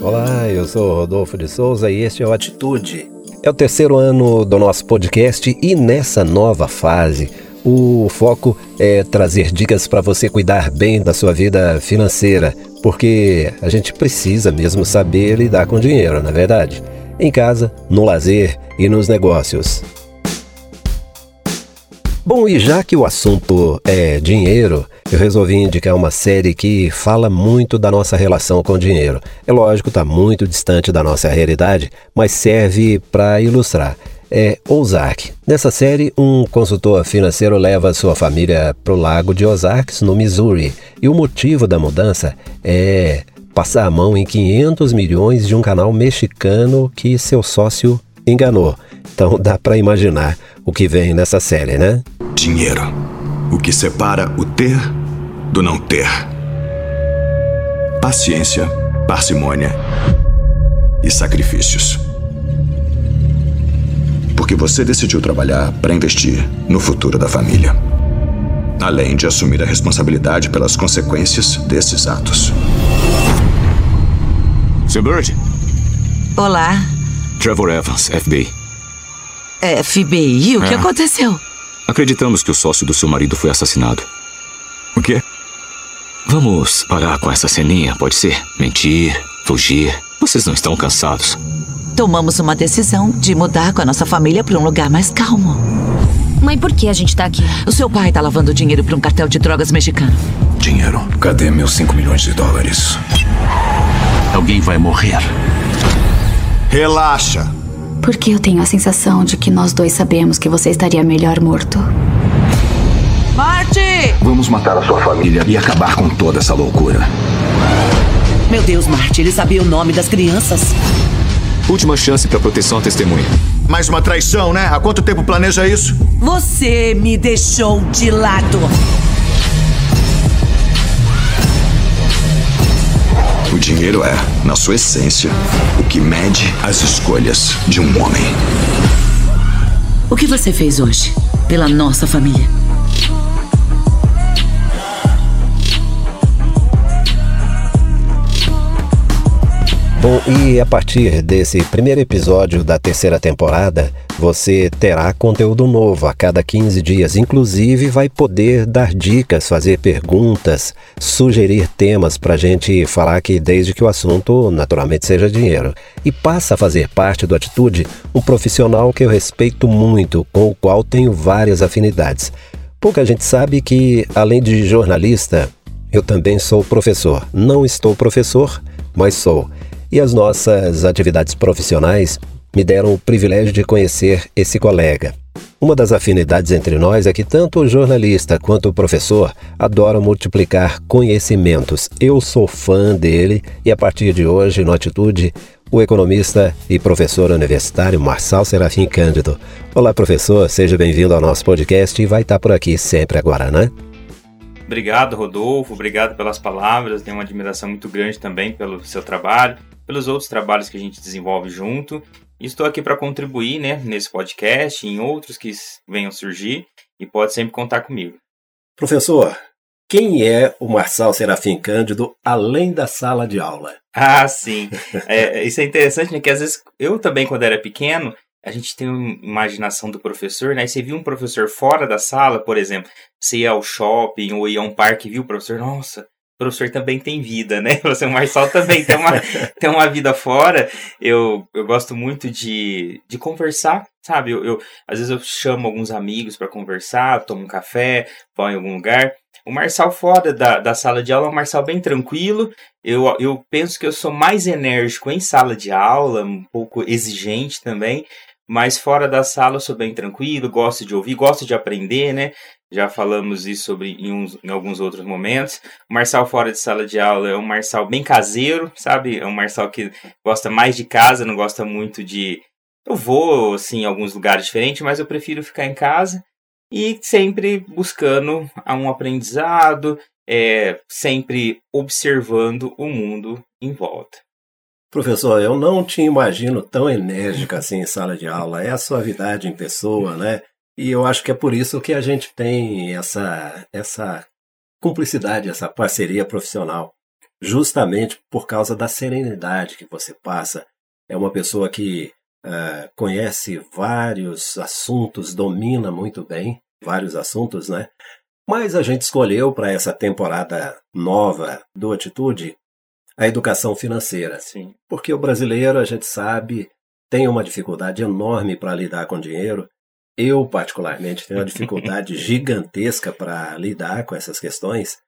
Olá, eu sou Rodolfo de Souza e este é o Atitude. É o terceiro ano do nosso podcast e nessa nova fase o foco é trazer dicas para você cuidar bem da sua vida financeira, porque a gente precisa mesmo saber lidar com dinheiro, na é verdade? Em casa, no lazer e nos negócios. Bom, e já que o assunto é dinheiro, eu resolvi indicar uma série que fala muito da nossa relação com o dinheiro. É lógico, está muito distante da nossa realidade, mas serve para ilustrar. É Ozark. Nessa série, um consultor financeiro leva sua família para o lago de Ozarks, no Missouri, e o motivo da mudança é passar a mão em 500 milhões de um canal mexicano que seu sócio enganou. Então dá para imaginar o que vem nessa série, né? Dinheiro. O que separa o ter do não ter. Paciência, parcimônia e sacrifícios. Porque você decidiu trabalhar para investir no futuro da família. Além de assumir a responsabilidade pelas consequências desses atos. Sr. Bird. Olá. Trevor Evans, FBI. FBI? O que é. aconteceu? Acreditamos que o sócio do seu marido foi assassinado. O quê? Vamos parar com essa ceninha, pode ser? Mentir, fugir. Vocês não estão cansados? Tomamos uma decisão de mudar com a nossa família para um lugar mais calmo. Mãe, por que a gente tá aqui? O seu pai tá lavando dinheiro para um cartel de drogas mexicano. Dinheiro? Cadê meus 5 milhões de dólares? Alguém vai morrer. Relaxa. Porque eu tenho a sensação de que nós dois sabemos que você estaria melhor morto. Marty! Vamos matar a sua família e acabar com toda essa loucura. Meu Deus, Marty, ele sabia o nome das crianças. Última chance para proteção à testemunha. Mais uma traição, né? Há quanto tempo planeja isso? Você me deixou de lado. Dinheiro é, na sua essência, o que mede as escolhas de um homem. O que você fez hoje pela nossa família? Bom, e a partir desse primeiro episódio da terceira temporada, você terá conteúdo novo a cada 15 dias. Inclusive, vai poder dar dicas, fazer perguntas, sugerir temas para a gente falar aqui, desde que o assunto naturalmente seja dinheiro. E passa a fazer parte do Atitude um profissional que eu respeito muito, com o qual tenho várias afinidades. Pouca gente sabe que, além de jornalista, eu também sou professor. Não estou professor, mas sou e as nossas atividades profissionais me deram o privilégio de conhecer esse colega. Uma das afinidades entre nós é que tanto o jornalista quanto o professor adoram multiplicar conhecimentos. Eu sou fã dele e a partir de hoje, no Atitude, o economista e professor universitário Marçal Serafim Cândido. Olá, professor, seja bem-vindo ao nosso podcast e vai estar por aqui sempre agora, né? Obrigado, Rodolfo. Obrigado pelas palavras. Tenho uma admiração muito grande também pelo seu trabalho pelos outros trabalhos que a gente desenvolve junto. E estou aqui para contribuir né, nesse podcast e em outros que venham surgir e pode sempre contar comigo. Professor, quem é o Marçal Serafim Cândido além da sala de aula? Ah, sim. é, isso é interessante, né? Que às vezes eu também, quando era pequeno, a gente tem uma imaginação do professor, né? E você viu um professor fora da sala, por exemplo, você ia ao shopping ou ia a um parque e viu o professor, nossa, o professor também tem vida, né? Você, o Marçal também tem uma, tem uma vida fora. Eu, eu gosto muito de, de conversar, sabe? Eu, eu às vezes eu chamo alguns amigos para conversar, tomo um café, vou em algum lugar. O Marçal fora da, da sala de aula é um Marçal bem tranquilo. Eu, eu penso que eu sou mais enérgico em sala de aula, um pouco exigente também. Mas fora da sala eu sou bem tranquilo, gosto de ouvir, gosto de aprender, né? Já falamos isso sobre em, uns, em alguns outros momentos. O Marçal fora de sala de aula é um Marçal bem caseiro, sabe? É um Marçal que gosta mais de casa, não gosta muito de. Eu vou, assim, em alguns lugares diferentes, mas eu prefiro ficar em casa e sempre buscando um aprendizado, é, sempre observando o mundo em volta. Professor, eu não te imagino tão enérgica assim em sala de aula. É a suavidade em pessoa, né? E eu acho que é por isso que a gente tem essa, essa cumplicidade, essa parceria profissional. justamente por causa da serenidade que você passa. É uma pessoa que uh, conhece vários assuntos, domina muito bem vários assuntos, né? Mas a gente escolheu para essa temporada nova do Atitude a educação financeira. Sim. Porque o brasileiro, a gente sabe, tem uma dificuldade enorme para lidar com dinheiro. Eu, particularmente, tenho uma dificuldade gigantesca para lidar com essas questões.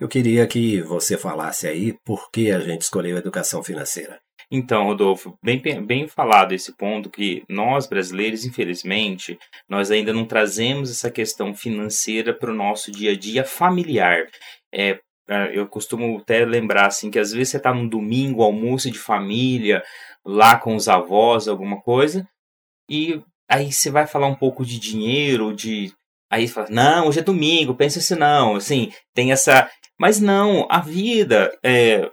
Eu queria que você falasse aí por que a gente escolheu a educação financeira. Então, Rodolfo, bem, bem falado esse ponto que nós brasileiros, infelizmente, nós ainda não trazemos essa questão financeira para o nosso dia a dia familiar. É, eu costumo até lembrar assim que às vezes você está num domingo, almoço de família, lá com os avós, alguma coisa, e aí você vai falar um pouco de dinheiro, de aí fala, não, hoje é domingo, pensa assim não, assim, tem essa mas não, a vida, é,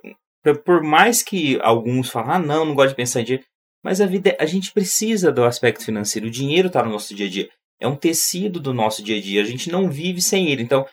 por mais que alguns falem, ah, não, não gosto de pensar em dinheiro, mas a vida, a gente precisa do aspecto financeiro. O dinheiro está no nosso dia a dia. É um tecido do nosso dia a dia. A gente não vive sem ele. Então,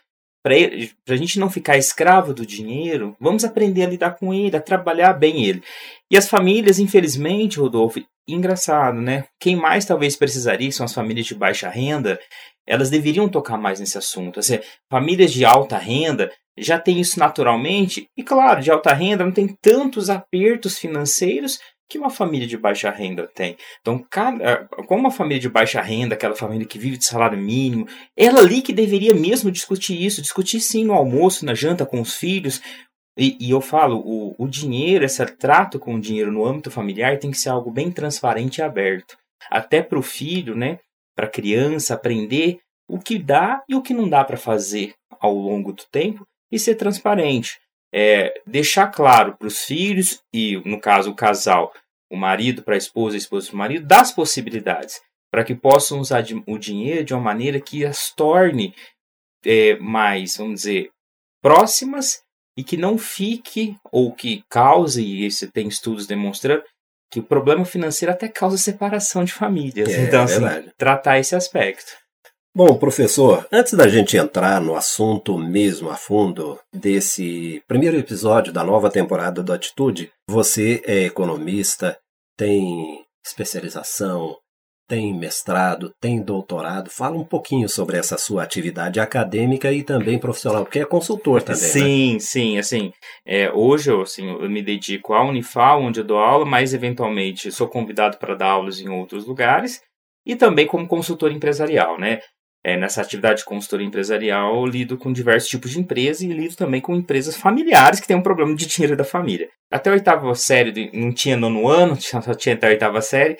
para a gente não ficar escravo do dinheiro, vamos aprender a lidar com ele, a trabalhar bem ele. E as famílias, infelizmente, Rodolfo, engraçado, né? Quem mais talvez precisaria são as famílias de baixa renda. Elas deveriam tocar mais nesse assunto. Assim, famílias de alta renda já tem isso naturalmente, e claro, de alta renda não tem tantos apertos financeiros que uma família de baixa renda tem. Então, cada, como uma família de baixa renda, aquela família que vive de salário mínimo, ela ali que deveria mesmo discutir isso, discutir sim no almoço, na janta com os filhos. E, e eu falo, o, o dinheiro, esse trato com o dinheiro no âmbito familiar tem que ser algo bem transparente e aberto. Até para o filho, né, para a criança aprender o que dá e o que não dá para fazer ao longo do tempo e ser transparente. É, deixar claro para os filhos e, no caso, o casal, o marido para a esposa, a esposa para o marido, das possibilidades, para que possam usar o dinheiro de uma maneira que as torne é, mais, vamos dizer, próximas e que não fique ou que cause, e isso tem estudos demonstrando, que o problema financeiro até causa separação de famílias. É, então, é assim, tratar esse aspecto. Bom, professor, antes da gente entrar no assunto mesmo a fundo desse primeiro episódio da nova temporada do Atitude, você é economista, tem especialização, tem mestrado, tem doutorado. Fala um pouquinho sobre essa sua atividade acadêmica e também profissional, porque é consultor também. Né? Sim, né? sim. Assim, é, hoje eu, assim, eu me dedico à Unifal, onde eu dou aula, mas eventualmente sou convidado para dar aulas em outros lugares e também como consultor empresarial, né? É, nessa atividade de consultoria empresarial, lido com diversos tipos de empresas e lido também com empresas familiares que têm um problema de dinheiro da família. Até a oitava série, não tinha nono ano, só tinha até a oitava série.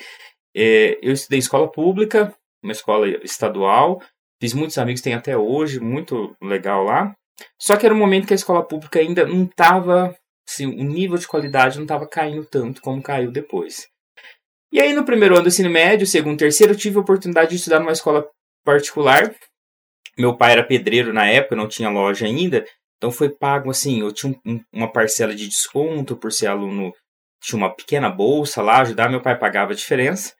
É, eu estudei escola pública, uma escola estadual, fiz muitos amigos, tem até hoje, muito legal lá. Só que era um momento que a escola pública ainda não estava, assim, o nível de qualidade não estava caindo tanto como caiu depois. E aí, no primeiro ano do ensino médio, segundo, terceiro, eu tive a oportunidade de estudar numa escola particular. Meu pai era pedreiro na época, não tinha loja ainda, então foi pago assim, eu tinha um, uma parcela de desconto por ser aluno, tinha uma pequena bolsa lá, ajudar, meu pai pagava a diferença.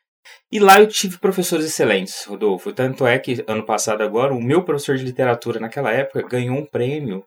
E lá eu tive professores excelentes, Rodolfo. Tanto é que ano passado agora, o meu professor de literatura naquela época ganhou um prêmio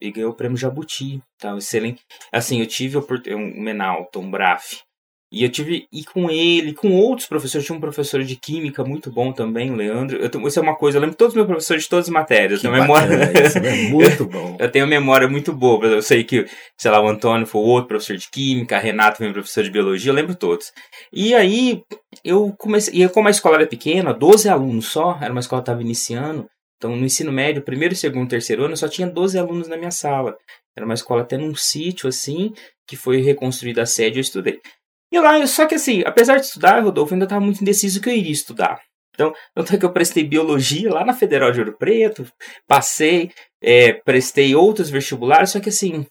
e ganhou o prêmio Jabuti, tá? Excelente. Assim, eu tive o Menal, Tom Braff, e eu tive, e com ele, com outros professores, tinha um professor de química muito bom também, Leandro. Eu, isso é uma coisa, eu lembro todos os meus professores de todas as matérias. Que memória. Isso, né? Muito bom. eu tenho memória muito boa. Eu sei que, sei lá, o Antônio foi outro professor de química, a Renato foi professor de biologia, eu lembro todos. E aí, eu comecei, e como a escola era pequena, 12 alunos só, era uma escola que estava iniciando. Então, no ensino médio, primeiro, segundo, terceiro ano, eu só tinha 12 alunos na minha sala. Era uma escola até num sítio, assim, que foi reconstruída a sede, eu estudei. E lá, só que assim, apesar de estudar, Rodolfo, ainda estava muito indeciso que eu iria estudar. Então, tanto é que eu prestei biologia lá na Federal de Ouro Preto, passei, é, prestei outros vestibulares, só que assim,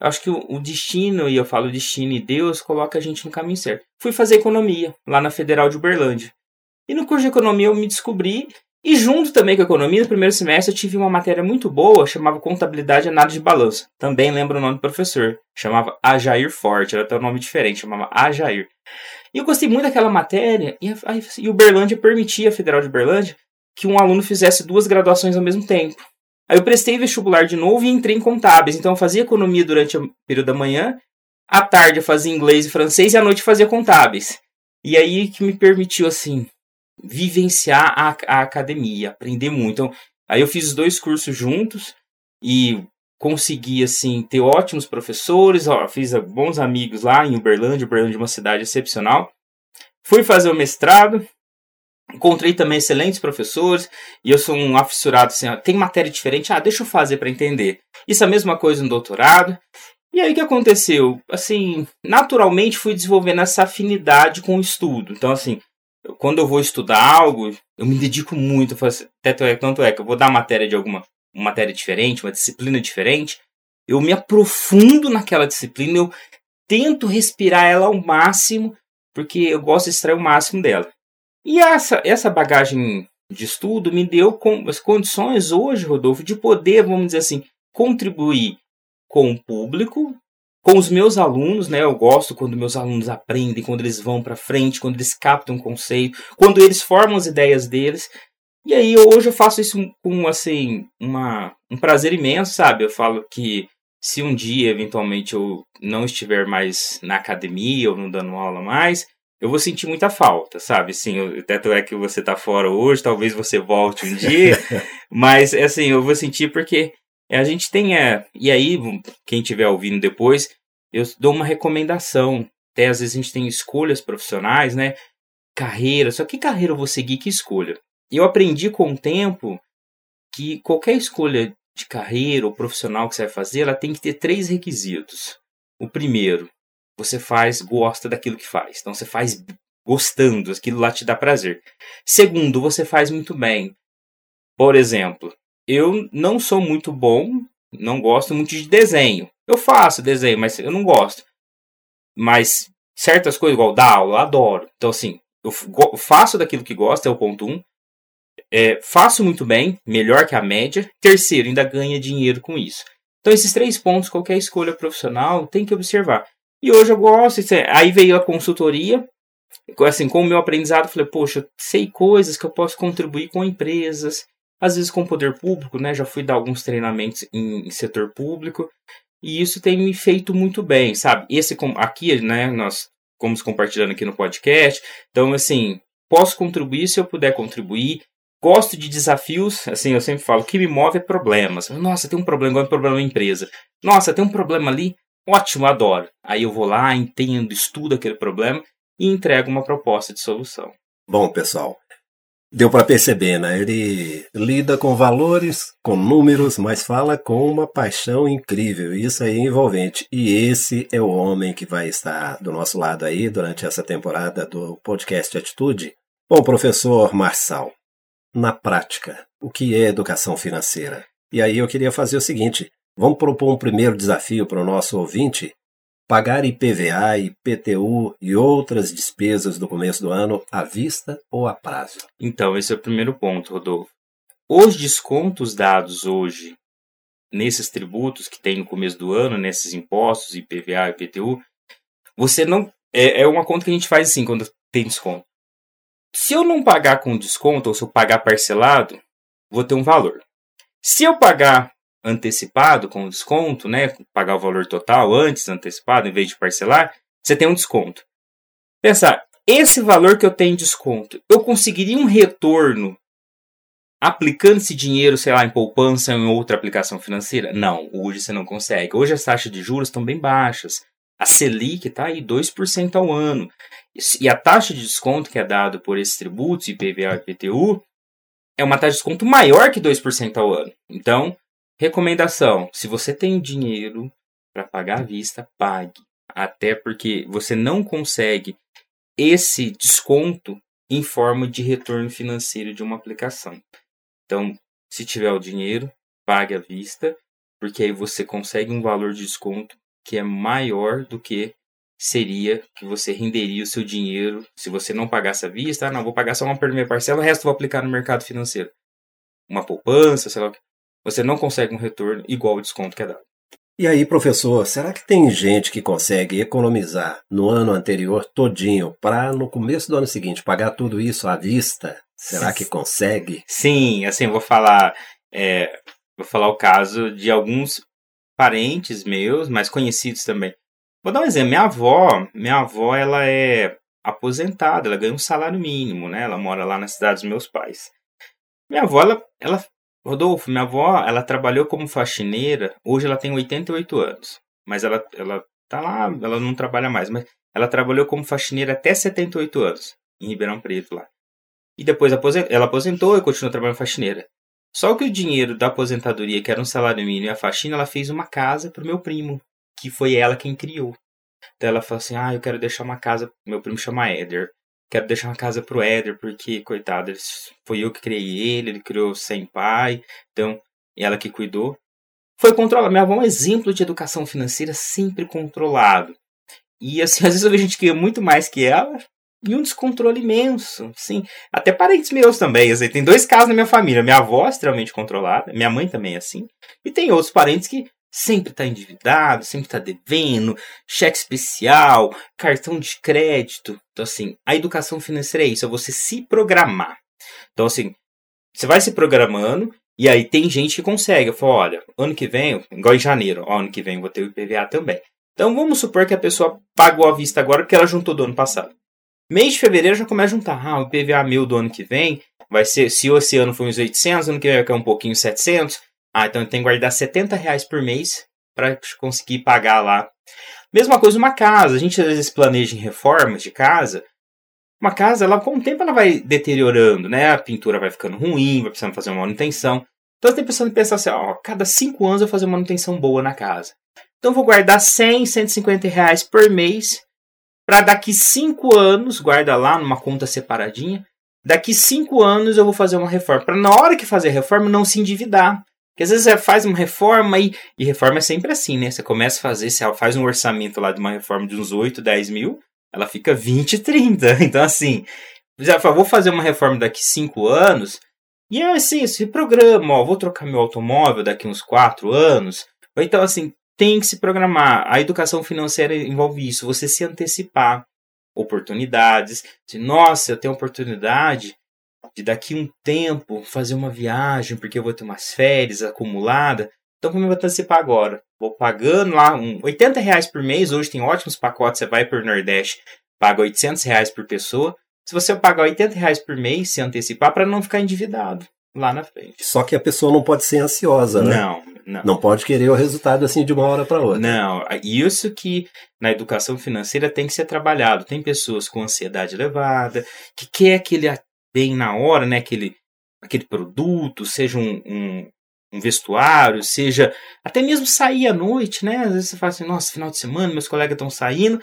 eu acho que o, o, destino, e eu falo destino e Deus, coloca a gente no caminho certo. Fui fazer economia lá na Federal de Uberlândia. E no curso de economia eu me descobri e junto também com a economia, no primeiro semestre eu tive uma matéria muito boa, chamava Contabilidade e Análise de Balanço. Também lembro o nome do professor, chamava Ajair Forte, era até um nome diferente, chamava Ajair. E eu gostei muito daquela matéria, e, e o Berlândia permitia, a Federal de Berlândia, que um aluno fizesse duas graduações ao mesmo tempo. Aí eu prestei vestibular de novo e entrei em contábeis. Então eu fazia economia durante o período da manhã, à tarde eu fazia inglês e francês e à noite eu fazia contábeis. E aí que me permitiu, assim, vivenciar a, a academia, aprender muito. Então, aí eu fiz os dois cursos juntos e consegui, assim, ter ótimos professores, ó, fiz bons amigos lá em Uberlândia, Uberlândia é uma cidade excepcional. Fui fazer o mestrado, encontrei também excelentes professores, e eu sou um afissurado, assim, ó, tem matéria diferente, ah, deixa eu fazer para entender. Isso é a mesma coisa no doutorado. E aí o que aconteceu? Assim, naturalmente fui desenvolvendo essa afinidade com o estudo. Então, assim, quando eu vou estudar algo, eu me dedico muito. Tanto é, tanto é que eu vou dar matéria de alguma uma matéria diferente, uma disciplina diferente, eu me aprofundo naquela disciplina, eu tento respirar ela ao máximo, porque eu gosto de extrair o máximo dela. E essa, essa bagagem de estudo me deu com, as condições hoje, Rodolfo, de poder, vamos dizer assim, contribuir com o público, com os meus alunos, né? Eu gosto quando meus alunos aprendem, quando eles vão para frente, quando eles captam um conceito, quando eles formam as ideias deles. E aí hoje eu faço isso com assim uma, um prazer imenso, sabe? Eu falo que se um dia eventualmente eu não estiver mais na academia ou não dando aula mais, eu vou sentir muita falta, sabe? Sim, tanto é que você tá fora hoje, talvez você volte um dia, mas assim, eu vou sentir porque a gente tem, é, e aí, quem estiver ouvindo depois, eu dou uma recomendação. Até às vezes a gente tem escolhas profissionais, né? Carreira, só que carreira eu vou seguir, que escolha? Eu aprendi com o tempo que qualquer escolha de carreira ou profissional que você vai fazer, ela tem que ter três requisitos. O primeiro, você faz, gosta daquilo que faz. Então você faz gostando, aquilo lá te dá prazer. Segundo, você faz muito bem. Por exemplo, eu não sou muito bom, não gosto muito de desenho. Eu faço desenho, mas eu não gosto. Mas certas coisas, igual dar aula, eu adoro. Então, assim, eu faço daquilo que gosto, é o ponto um. É, faço muito bem, melhor que a média. Terceiro, ainda ganha dinheiro com isso. Então, esses três pontos, qualquer escolha profissional tem que observar. E hoje eu gosto, aí veio a consultoria, assim, com o meu aprendizado, falei, poxa, sei coisas que eu posso contribuir com empresas, às vezes com o poder público, né? Já fui dar alguns treinamentos em, setor público e isso tem me feito muito bem, sabe? Esse aqui, né? Nós estamos compartilhando aqui no podcast, então assim posso contribuir se eu puder contribuir. Gosto de desafios, assim, eu sempre falo, o que me move é problemas. Nossa, tem um problema, igual um problema na empresa. Nossa, tem um problema ali, ótimo, adoro. Aí eu vou lá, entendo, estudo aquele problema e entrego uma proposta de solução. Bom, pessoal, Deu para perceber, né? Ele lida com valores, com números, mas fala com uma paixão incrível. Isso aí é envolvente. E esse é o homem que vai estar do nosso lado aí durante essa temporada do podcast Atitude. Bom, professor Marçal, na prática, o que é educação financeira? E aí eu queria fazer o seguinte: vamos propor um primeiro desafio para o nosso ouvinte pagar IPVA, IPTU e outras despesas do começo do ano à vista ou a prazo? Então, esse é o primeiro ponto, Rodolfo. Os descontos dados hoje nesses tributos que tem no começo do ano, nesses impostos, IPVA, IPTU, você não. É, é uma conta que a gente faz assim quando tem desconto. Se eu não pagar com desconto, ou se eu pagar parcelado, vou ter um valor. Se eu pagar antecipado com desconto, né, pagar o valor total antes antecipado em vez de parcelar, você tem um desconto. Pensar, esse valor que eu tenho em desconto, eu conseguiria um retorno aplicando esse dinheiro, sei lá, em poupança ou em outra aplicação financeira? Não, hoje você não consegue. Hoje as taxas de juros estão bem baixas. A Selic está aí 2% ao ano. E a taxa de desconto que é dado por esses tributos, IPVA e IPTU, é uma taxa de desconto maior que 2% ao ano. Então, Recomendação: se você tem dinheiro para pagar à vista, pague. Até porque você não consegue esse desconto em forma de retorno financeiro de uma aplicação. Então, se tiver o dinheiro, pague à vista, porque aí você consegue um valor de desconto que é maior do que seria que você renderia o seu dinheiro se você não pagasse à vista. Ah, não, vou pagar só uma primeira parcela, o resto vou aplicar no mercado financeiro. Uma poupança, sei lá o que você não consegue um retorno igual ao desconto que é dado. E aí, professor, será que tem gente que consegue economizar no ano anterior todinho para no começo do ano seguinte pagar tudo isso à vista? Será que consegue? Sim, assim, vou falar. É, Vou falar o caso de alguns parentes meus, mais conhecidos também. Vou dar um exemplo. Minha avó, minha avó, ela é aposentada, ela ganha um salário mínimo, né? Ela mora lá na cidade dos meus pais. Minha avó, ela, ela Rodolfo, minha avó, ela trabalhou como faxineira, hoje ela tem 88 anos, mas ela, ela tá lá, ela não trabalha mais, mas ela trabalhou como faxineira até 78 anos, em Ribeirão Preto lá. E depois ela aposentou e continuou trabalhando faxineira. Só que o dinheiro da aposentadoria, que era um salário mínimo e a faxina, ela fez uma casa pro meu primo, que foi ela quem criou. Então ela falou assim: Ah, eu quero deixar uma casa. Meu primo chama Éder. Quero deixar uma casa pro Éder, porque, coitado, foi eu que criei ele, ele criou sem pai. Então, ela que cuidou. Foi controlado. Minha avó é um exemplo de educação financeira sempre controlado. E assim, às vezes eu vejo gente que é muito mais que ela, e um descontrole imenso, sim. Até parentes meus também, assim, tem dois casos na minha família. Minha avó é extremamente controlada, minha mãe também é assim. E tem outros parentes que sempre está endividado, sempre está devendo, cheque especial, cartão de crédito. Então, assim, a educação financeira é isso, é você se programar. Então, assim, você vai se programando e aí tem gente que consegue. Eu falo, olha, ano que vem, igual em janeiro, ó, ano que vem eu vou ter o IPVA também. Então, vamos supor que a pessoa pagou à vista agora porque ela juntou do ano passado. Mês de fevereiro já começa a juntar. Ah, o IPVA meu do ano que vem vai ser, se esse ano foi uns 800, ano que vem vai cair um pouquinho 700. Ah, então tem que guardar 70 reais por mês para conseguir pagar lá. Mesma coisa uma casa. A gente às vezes planeja em reformas de casa. Uma casa, ela com o tempo ela vai deteriorando, né? A pintura vai ficando ruim, vai precisando fazer uma manutenção. Então você tem pensando em pensar assim, ó, cada 5 anos eu vou fazer uma manutenção boa na casa. Então eu vou guardar 100, 150 reais por mês para daqui cinco anos, guarda lá numa conta separadinha, daqui cinco anos eu vou fazer uma reforma. Para na hora que fazer a reforma não se endividar. Porque às vezes você faz uma reforma e, e reforma é sempre assim, né? Você começa a fazer, você faz um orçamento lá de uma reforma de uns 8, 10 mil, ela fica 20, 30. Então assim, já vou fazer uma reforma daqui cinco anos, e é assim, se programa, ó, vou trocar meu automóvel daqui uns quatro anos. Ou então assim, tem que se programar. A educação financeira envolve isso, você se antecipar oportunidades. De, nossa, eu tenho oportunidade de daqui um tempo fazer uma viagem, porque eu vou ter umas férias acumuladas. Então, como eu vou antecipar agora? Vou pagando lá um, 80 reais por mês. Hoje tem ótimos pacotes. Você vai para o Nordeste, paga 800 reais por pessoa. Se você pagar 80 reais por mês, se antecipar, para não ficar endividado lá na frente. Só que a pessoa não pode ser ansiosa, né? Não, não. Não pode querer o resultado assim de uma hora para outra. Não, isso que na educação financeira tem que ser trabalhado. Tem pessoas com ansiedade elevada, que quer aquele bem na hora, né? Aquele, aquele produto, seja um, um, um vestuário, seja até mesmo sair à noite, né? Às vezes você fala assim, nossa, final de semana, meus colegas estão saindo.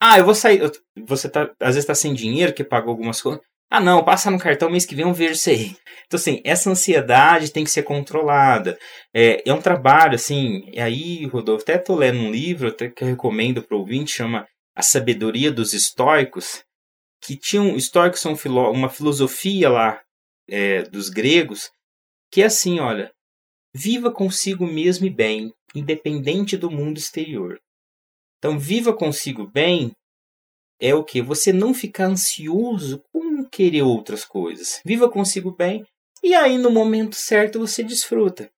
Ah, eu vou sair. Você tá, às vezes está sem dinheiro, que pagou algumas coisas. Ah, não, passa no cartão mês que vem eu vejo isso aí. Então, assim, essa ansiedade tem que ser controlada. É, é um trabalho, assim, e aí, Rodolfo, até estou lendo um livro até que eu recomendo para o ouvinte, chama A Sabedoria dos Estoicos, que tinham, estoicos são uma filosofia lá é, dos gregos, que é assim, olha, viva consigo mesmo e bem, independente do mundo exterior. Então, viva consigo bem é o que? Você não ficar ansioso com querer outras coisas. Viva consigo bem e aí no momento certo você desfruta.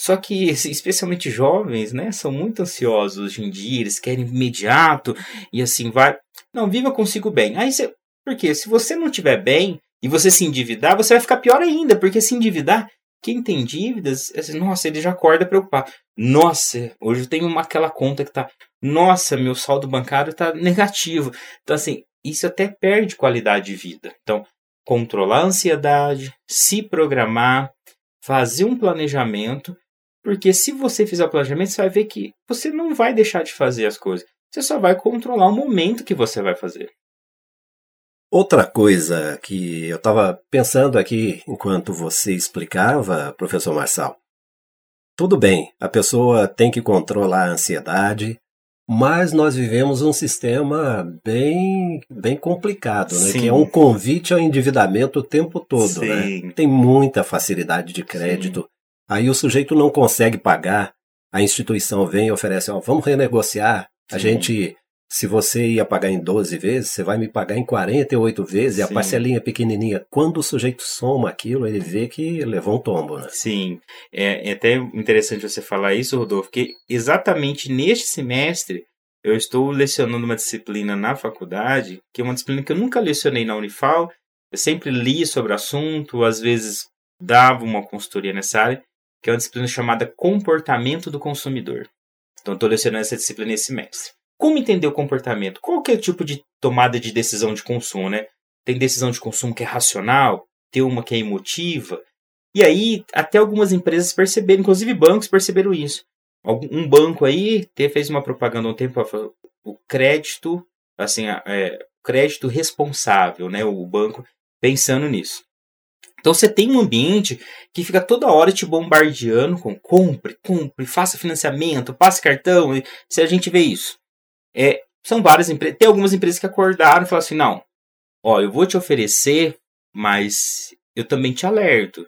Só que, especialmente jovens, né, são muito ansiosos hoje em dia, eles querem imediato e assim vai. Não, viva consigo bem. Aí você, porque se você não estiver bem e você se endividar, você vai ficar pior ainda, porque se endividar, quem tem dívidas, assim, nossa, ele já acorda preocupado. Nossa, hoje eu tenho uma, aquela conta que tá nossa, meu saldo bancário está negativo. Então, assim, isso até perde qualidade de vida. Então, controlar a ansiedade, se programar, fazer um planejamento, porque se você fizer o planejamento, você vai ver que você não vai deixar de fazer as coisas. Você só vai controlar o momento que você vai fazer. Outra coisa que eu estava pensando aqui enquanto você explicava, professor Marçal. Tudo bem, a pessoa tem que controlar a ansiedade, mas nós vivemos um sistema bem, bem complicado, né? que é um convite ao endividamento o tempo todo. Né? Tem muita facilidade de crédito. Sim. Aí o sujeito não consegue pagar, a instituição vem e oferece, ó, vamos renegociar, a gente se você ia pagar em 12 vezes, você vai me pagar em 48 vezes, e a Sim. parcelinha pequenininha. Quando o sujeito soma aquilo, ele vê que levou um tombo, né? Sim, é, é até interessante você falar isso, Rodolfo, porque exatamente neste semestre eu estou lecionando uma disciplina na faculdade, que é uma disciplina que eu nunca lecionei na Unifal, eu sempre li sobre o assunto, às vezes dava uma consultoria nessa área, que é uma disciplina chamada Comportamento do Consumidor. Então, estou lecionando essa disciplina esse semestre. Como entender o comportamento? Qual que é o tipo de tomada de decisão de consumo, né? Tem decisão de consumo que é racional, tem uma que é emotiva. E aí, até algumas empresas perceberam, inclusive bancos perceberam isso. Um banco aí fez uma propaganda há um tempo, falou, o crédito, assim, é, crédito responsável, né? O banco pensando nisso. Então você tem um ambiente que fica toda hora te bombardeando com compre, compre, faça financiamento, passe cartão. e Se a gente vê isso, é, são várias empresas. Tem algumas empresas que acordaram e falaram assim: não, ó, eu vou te oferecer, mas eu também te alerto.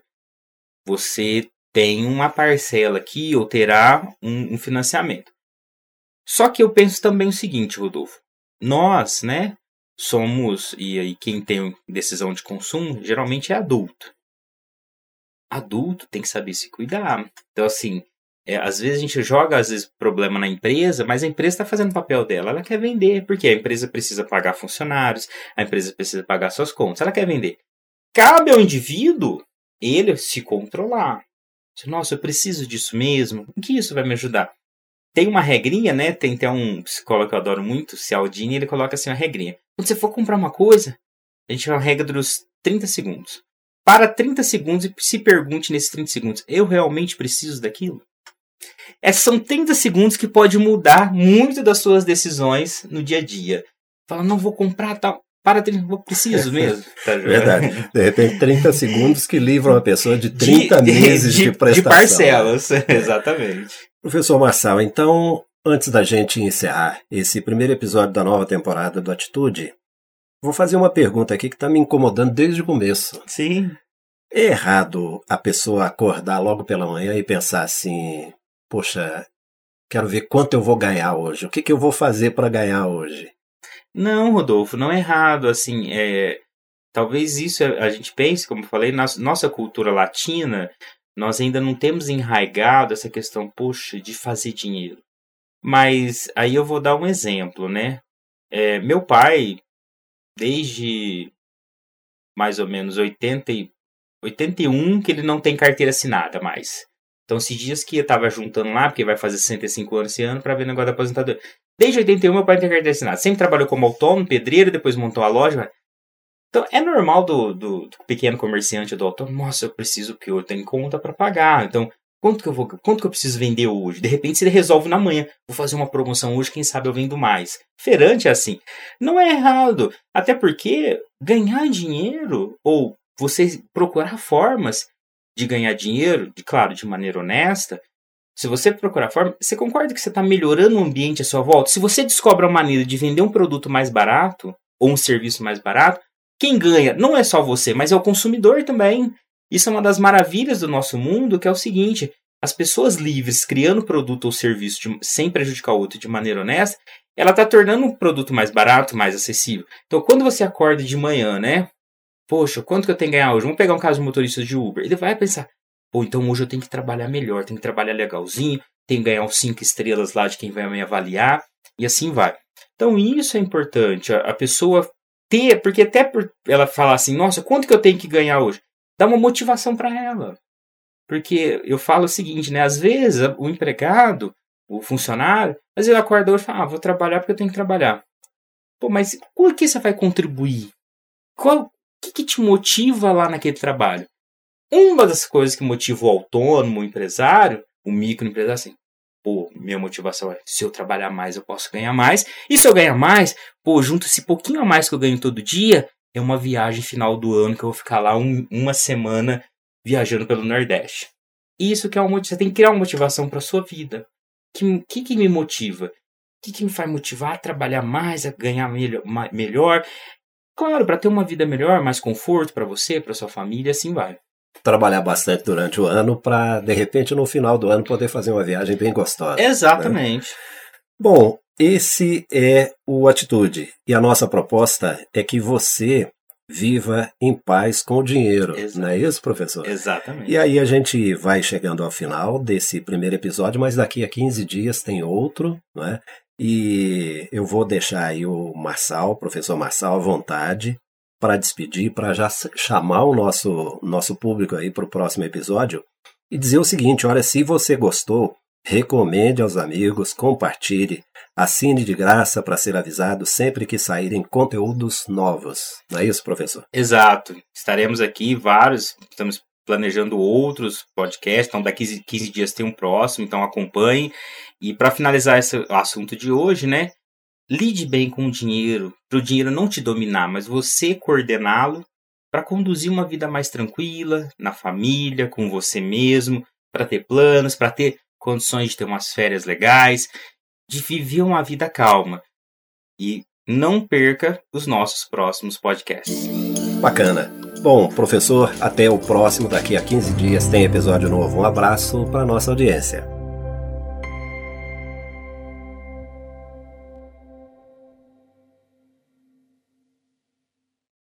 Você tem uma parcela aqui ou terá um, um financiamento. Só que eu penso também o seguinte, Rodolfo. Nós, né, somos, e aí quem tem decisão de consumo, geralmente é adulto. Adulto tem que saber se cuidar. Então, assim, é, às vezes a gente joga às vezes problema na empresa, mas a empresa está fazendo o papel dela, ela quer vender, porque a empresa precisa pagar funcionários, a empresa precisa pagar suas contas, ela quer vender. Cabe ao indivíduo ele se controlar. Nossa, eu preciso disso mesmo. O que isso vai me ajudar? Tem uma regrinha, né? Tem até um psicólogo que eu adoro muito, Cialdini, ele coloca assim uma regrinha. Quando você for comprar uma coisa, a gente tem uma regra dos 30 segundos. Para 30 segundos e se pergunte nesses 30 segundos, eu realmente preciso daquilo? É, são 30 segundos que pode mudar muito das suas decisões no dia a dia. Fala, não vou comprar tal. Para 30, vou preciso mesmo. Tá? Verdade. De repente, 30 segundos que livram a pessoa de 30 de, meses de, de prestação. parcelas, exatamente. Professor Marçal, então, antes da gente encerrar esse primeiro episódio da nova temporada do Atitude, vou fazer uma pergunta aqui que está me incomodando desde o começo. Sim. É errado a pessoa acordar logo pela manhã e pensar assim: poxa, quero ver quanto eu vou ganhar hoje, o que, que eu vou fazer para ganhar hoje? Não, Rodolfo, não é errado. Assim, é, talvez isso a gente pense, como eu falei, na nossa cultura latina, nós ainda não temos enraigado essa questão, poxa, de fazer dinheiro. Mas aí eu vou dar um exemplo, né? É, meu pai, desde mais ou menos 80 e, 81, que ele não tem carteira assinada mais. Então, esses dias que eu tava juntando lá, porque vai fazer 65 anos esse ano, para ver o negócio da aposentadoria. Desde 81, meu pai tem carteira assinada. Sempre trabalhou como autônomo, pedreiro, depois montou a loja. Então, é normal do, do, do pequeno comerciante do autônomo, nossa, eu preciso, porque eu tenho conta para pagar. Então, quanto que, eu vou, quanto que eu preciso vender hoje? De repente, se ele resolve na manhã, vou fazer uma promoção hoje, quem sabe eu vendo mais. Feirante é assim. Não é errado. Até porque ganhar dinheiro, ou você procurar formas de ganhar dinheiro, de claro, de maneira honesta, se você procurar forma, você concorda que você está melhorando o ambiente à sua volta? Se você descobre uma maneira de vender um produto mais barato ou um serviço mais barato, quem ganha não é só você, mas é o consumidor também. Isso é uma das maravilhas do nosso mundo, que é o seguinte: as pessoas livres criando produto ou serviço de, sem prejudicar o outro de maneira honesta, ela está tornando um produto mais barato, mais acessível. Então, quando você acorda de manhã, né? Poxa, quanto que eu tenho que ganhar hoje? Vamos pegar um caso de motorista de Uber. Ele vai pensar, pô, então hoje eu tenho que trabalhar melhor, tenho que trabalhar legalzinho, tenho que ganhar uns 5 estrelas lá de quem vai me avaliar, e assim vai. Então isso é importante, a, pessoa ter, porque até por ela falar assim, nossa, quanto que eu tenho que ganhar hoje? Dá uma motivação para ela. Porque eu falo o seguinte, né? Às vezes o empregado, o funcionário, às vezes ele acorda hoje e fala, ah, vou trabalhar porque eu tenho que trabalhar. Pô, mas o que você vai contribuir? Qual, o que, que te motiva lá naquele trabalho? Uma das coisas que motiva o autônomo, o empresário, o microempresário, assim, pô, minha motivação é, se eu trabalhar mais, eu posso ganhar mais. E se eu ganhar mais, pô, junto esse pouquinho a mais que eu ganho todo dia, é uma viagem final do ano que eu vou ficar lá um, uma semana viajando pelo Nordeste. Isso que é uma você tem que criar uma motivação para sua vida. O que, que, que me motiva? O que, que me faz motivar a trabalhar mais, a ganhar melhor? melhor? Claro, para ter uma vida melhor, mais conforto para você, para sua família, assim vai. Trabalhar bastante durante o ano para, de repente, no final do ano, poder fazer uma viagem bem gostosa. Exatamente. Né? Bom, esse é o Atitude. E a nossa proposta é que você viva em paz com o dinheiro. Exato. Não é isso, professor? Exatamente. E aí a gente vai chegando ao final desse primeiro episódio, mas daqui a 15 dias tem outro, não é? E eu vou deixar aí o Marçal, o professor Marçal, à vontade para despedir, para já chamar o nosso, nosso público aí para o próximo episódio e dizer o seguinte: olha, se você gostou, recomende aos amigos, compartilhe, assine de graça para ser avisado sempre que saírem conteúdos novos. Não é isso, professor? Exato. Estaremos aqui vários, estamos planejando outros podcasts, então daqui 15 dias tem um próximo, então acompanhe. E para finalizar esse assunto de hoje, né? Lide bem com o dinheiro, para o dinheiro não te dominar, mas você coordená-lo para conduzir uma vida mais tranquila, na família, com você mesmo, para ter planos, para ter condições de ter umas férias legais, de viver uma vida calma. E não perca os nossos próximos podcasts. Bacana. Bom, professor, até o próximo. Daqui a 15 dias tem episódio novo. Um abraço para nossa audiência.